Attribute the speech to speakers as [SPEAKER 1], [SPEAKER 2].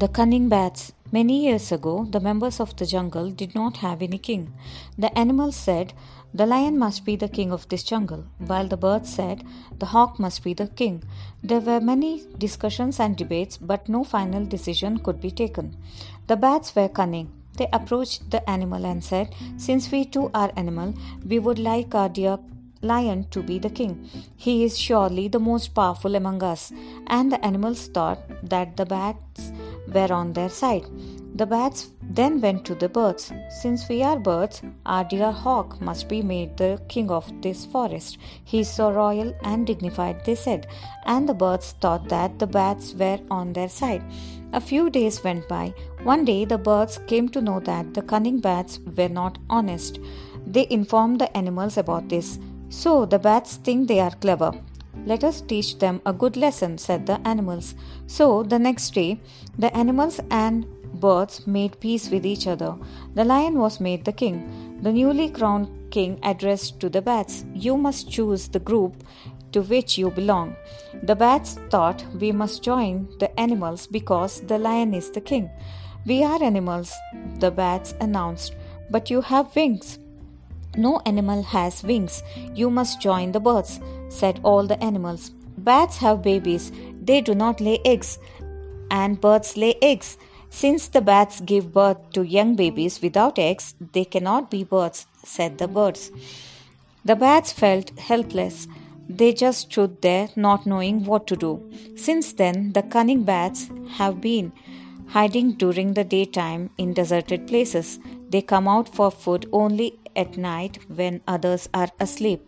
[SPEAKER 1] The cunning bats. Many years ago, the members of the jungle did not have any king. The animals said, The lion must be the king of this jungle, while the birds said, The hawk must be the king. There were many discussions and debates, but no final decision could be taken. The bats were cunning. They approached the animal and said, Since we too are animal, we would like our dear lion to be the king. He is surely the most powerful among us. And the animals thought that the bats were on their side. The bats then went to the birds. Since we are birds, our dear hawk must be made the king of this forest. He is so royal and dignified, they said, and the birds thought that the bats were on their side. A few days went by. One day, the birds came to know that the cunning bats were not honest. They informed the animals about this. So the bats think they are clever. Let us teach them a good lesson, said the animals. So the next day, the animals and birds made peace with each other. The lion was made the king. The newly crowned king addressed to the bats, You must choose the group to which you belong. The bats thought we must join the animals because the lion is the king. We are animals, the bats announced, but you have wings. No animal has wings. You must join the birds, said all the animals. Bats have babies. They do not lay eggs. And birds lay eggs. Since the bats give birth to young babies without eggs, they cannot be birds, said the birds. The bats felt helpless. They just stood there, not knowing what to do. Since then, the cunning bats have been hiding during the daytime in deserted places. They come out for food only at night when others are asleep.